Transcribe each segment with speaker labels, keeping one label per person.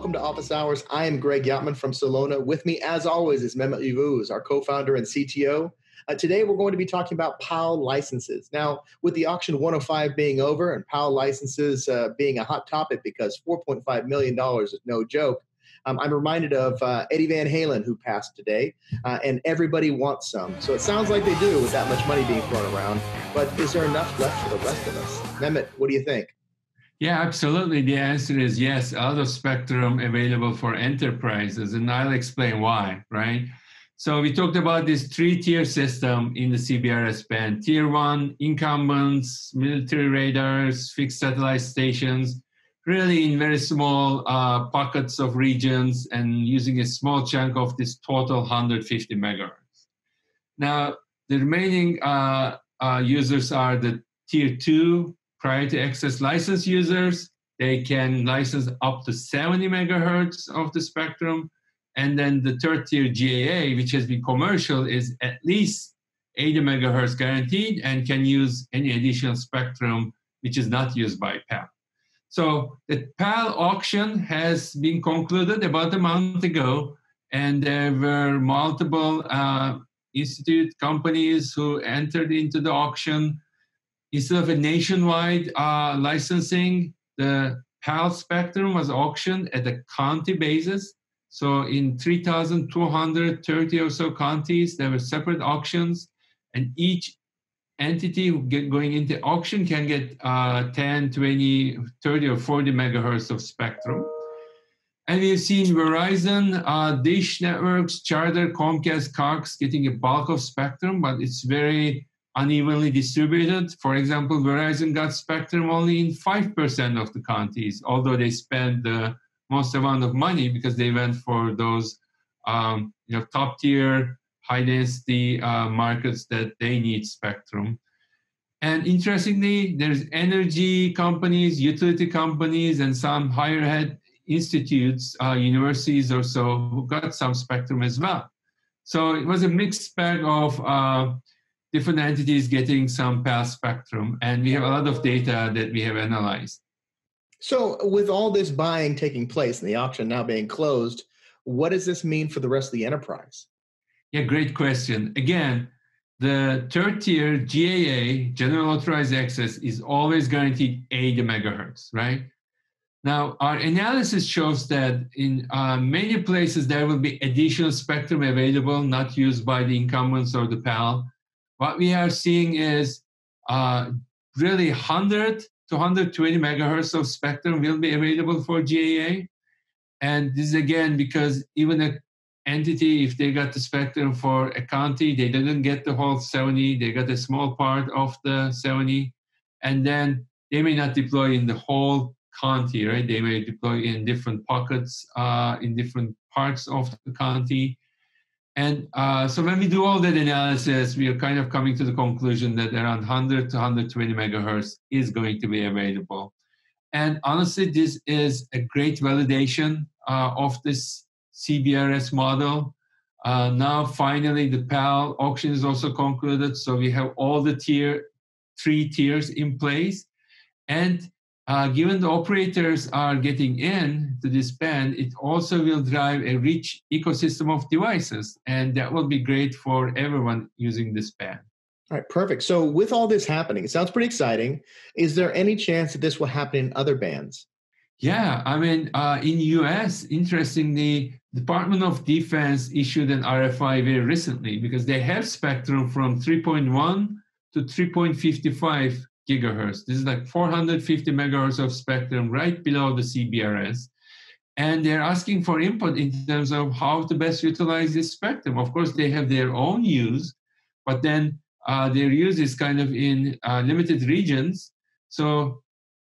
Speaker 1: welcome to Office Hours. I am Greg Yatman from Celona. With me, as always, is Mehmet Yavuz, our co-founder and CTO. Uh, today, we're going to be talking about PAL licenses. Now, with the auction 105 being over and PAL licenses uh, being a hot topic because $4.5 million is no joke, um, I'm reminded of uh, Eddie Van Halen, who passed today, uh, and everybody wants some. So it sounds like they do with that much money being thrown around. But is there enough left for the rest of us? Mehmet, what do you think?
Speaker 2: Yeah, absolutely. The answer is yes, lot of spectrum available for enterprises, and I'll explain why, right? So we talked about this three-tier system in the CBRS band. Tier one, incumbents, military radars, fixed satellite stations, really in very small uh, pockets of regions and using a small chunk of this total 150 megahertz. Now, the remaining uh, uh, users are the tier two priority access license users. They can license up to 70 megahertz of the spectrum. And then the third tier GAA, which has been commercial, is at least 80 megahertz guaranteed and can use any additional spectrum which is not used by PAL. So the PAL auction has been concluded about a month ago, and there were multiple uh, institute companies who entered into the auction. Instead of a nationwide uh, licensing, the PAL spectrum was auctioned at a county basis. So in 3,230 or so counties, there were separate auctions, and each entity going into auction can get uh, 10, 20, 30, or 40 megahertz of spectrum. And we've seen Verizon, uh, Dish Networks, Charter, Comcast, Cox getting a bulk of spectrum, but it's very unevenly distributed. For example, Verizon got spectrum only in 5% of the counties, although they spent the most amount of money because they went for those um, you know, top tier high density uh, markets that they need spectrum. And interestingly, there's energy companies, utility companies, and some higher ed institutes, uh, universities or so, who got some spectrum as well. So it was a mixed bag of uh, different entities getting some PAL spectrum, and we have a lot of data that we have analyzed.
Speaker 1: So, with all this buying taking place and the auction now being closed, what does this mean for the rest of the enterprise?
Speaker 2: Yeah, great question. Again, the third tier GAA, general authorized access, is always guaranteed 80 megahertz, right? Now, our analysis shows that in uh, many places there will be additional spectrum available, not used by the incumbents or the PAL. What we are seeing is uh, really 100 to 120 megahertz of spectrum will be available for GAA. And this is again because even a entity, if they got the spectrum for a county, they didn't get the whole 70, they got a small part of the 70, and then they may not deploy in the whole county, right? They may deploy in different pockets, uh, in different parts of the county. And uh, so when we do all that analysis, we are kind of coming to the conclusion that around 100 to 120 megahertz is going to be available. And honestly, this is a great validation uh, of this CBRS model. Uh, now, finally, the PAL auction is also concluded, so we have all the tier three tiers in place. And uh, given the operators are getting in to this band, it also will drive a rich ecosystem of devices, and that will be great for everyone using this band.
Speaker 1: All right, perfect. So, with all this happening, it sounds pretty exciting. Is there any chance that this will happen in other bands?
Speaker 2: Yeah, I mean, uh, in US, interestingly, Department of Defense issued an RFI very recently because they have spectrum from 3.1 to 3.55 gigahertz. This is like 450 megahertz of spectrum right below the CBRS. And they're asking for input in terms of how to best utilize this spectrum. Of course, they have their own use, but then uh, their use is kind of in uh, limited regions. So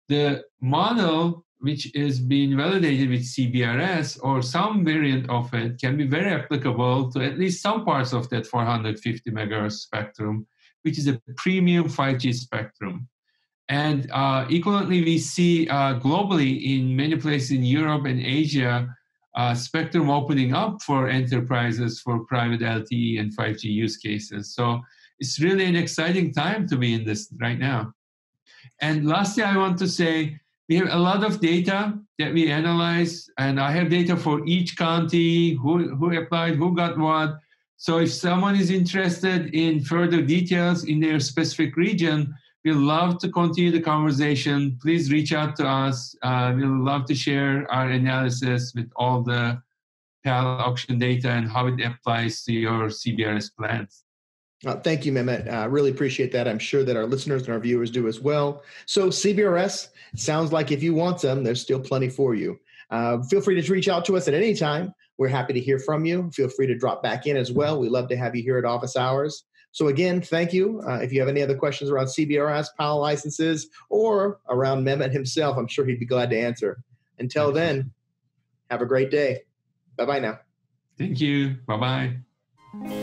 Speaker 2: the model which is being validated with CBRS or some variant of it can be very applicable to at least some parts of that 450 megahertz spectrum, which is a premium 5G spectrum. And uh, equivalently, we see uh, globally in many places in Europe and Asia, uh, spectrum opening up for enterprises for private LTE and 5G use cases. So it's really an exciting time to be in this right now. And lastly, I want to say we have a lot of data that we analyze, and I have data for each county, who, who applied, who got what. So if someone is interested in further details in their specific region, we'd love to continue the conversation. Please reach out to us. Uh, we'd love to share our analysis with all the PAL auction data and how it applies to your CBRS plans.
Speaker 1: Uh, thank you, Mehmet. I uh, really appreciate that. I'm sure that our listeners and our viewers do as well. So, CBRS sounds like if you want them, there's still plenty for you. Uh, feel free to reach out to us at any time. We're happy to hear from you. Feel free to drop back in as well. We love to have you here at office hours. So, again, thank you. Uh, if you have any other questions around CBRS, PAL licenses, or around Mehmet himself, I'm sure he'd be glad to answer. Until then, have a great day. Bye bye now.
Speaker 2: Thank you. Bye bye.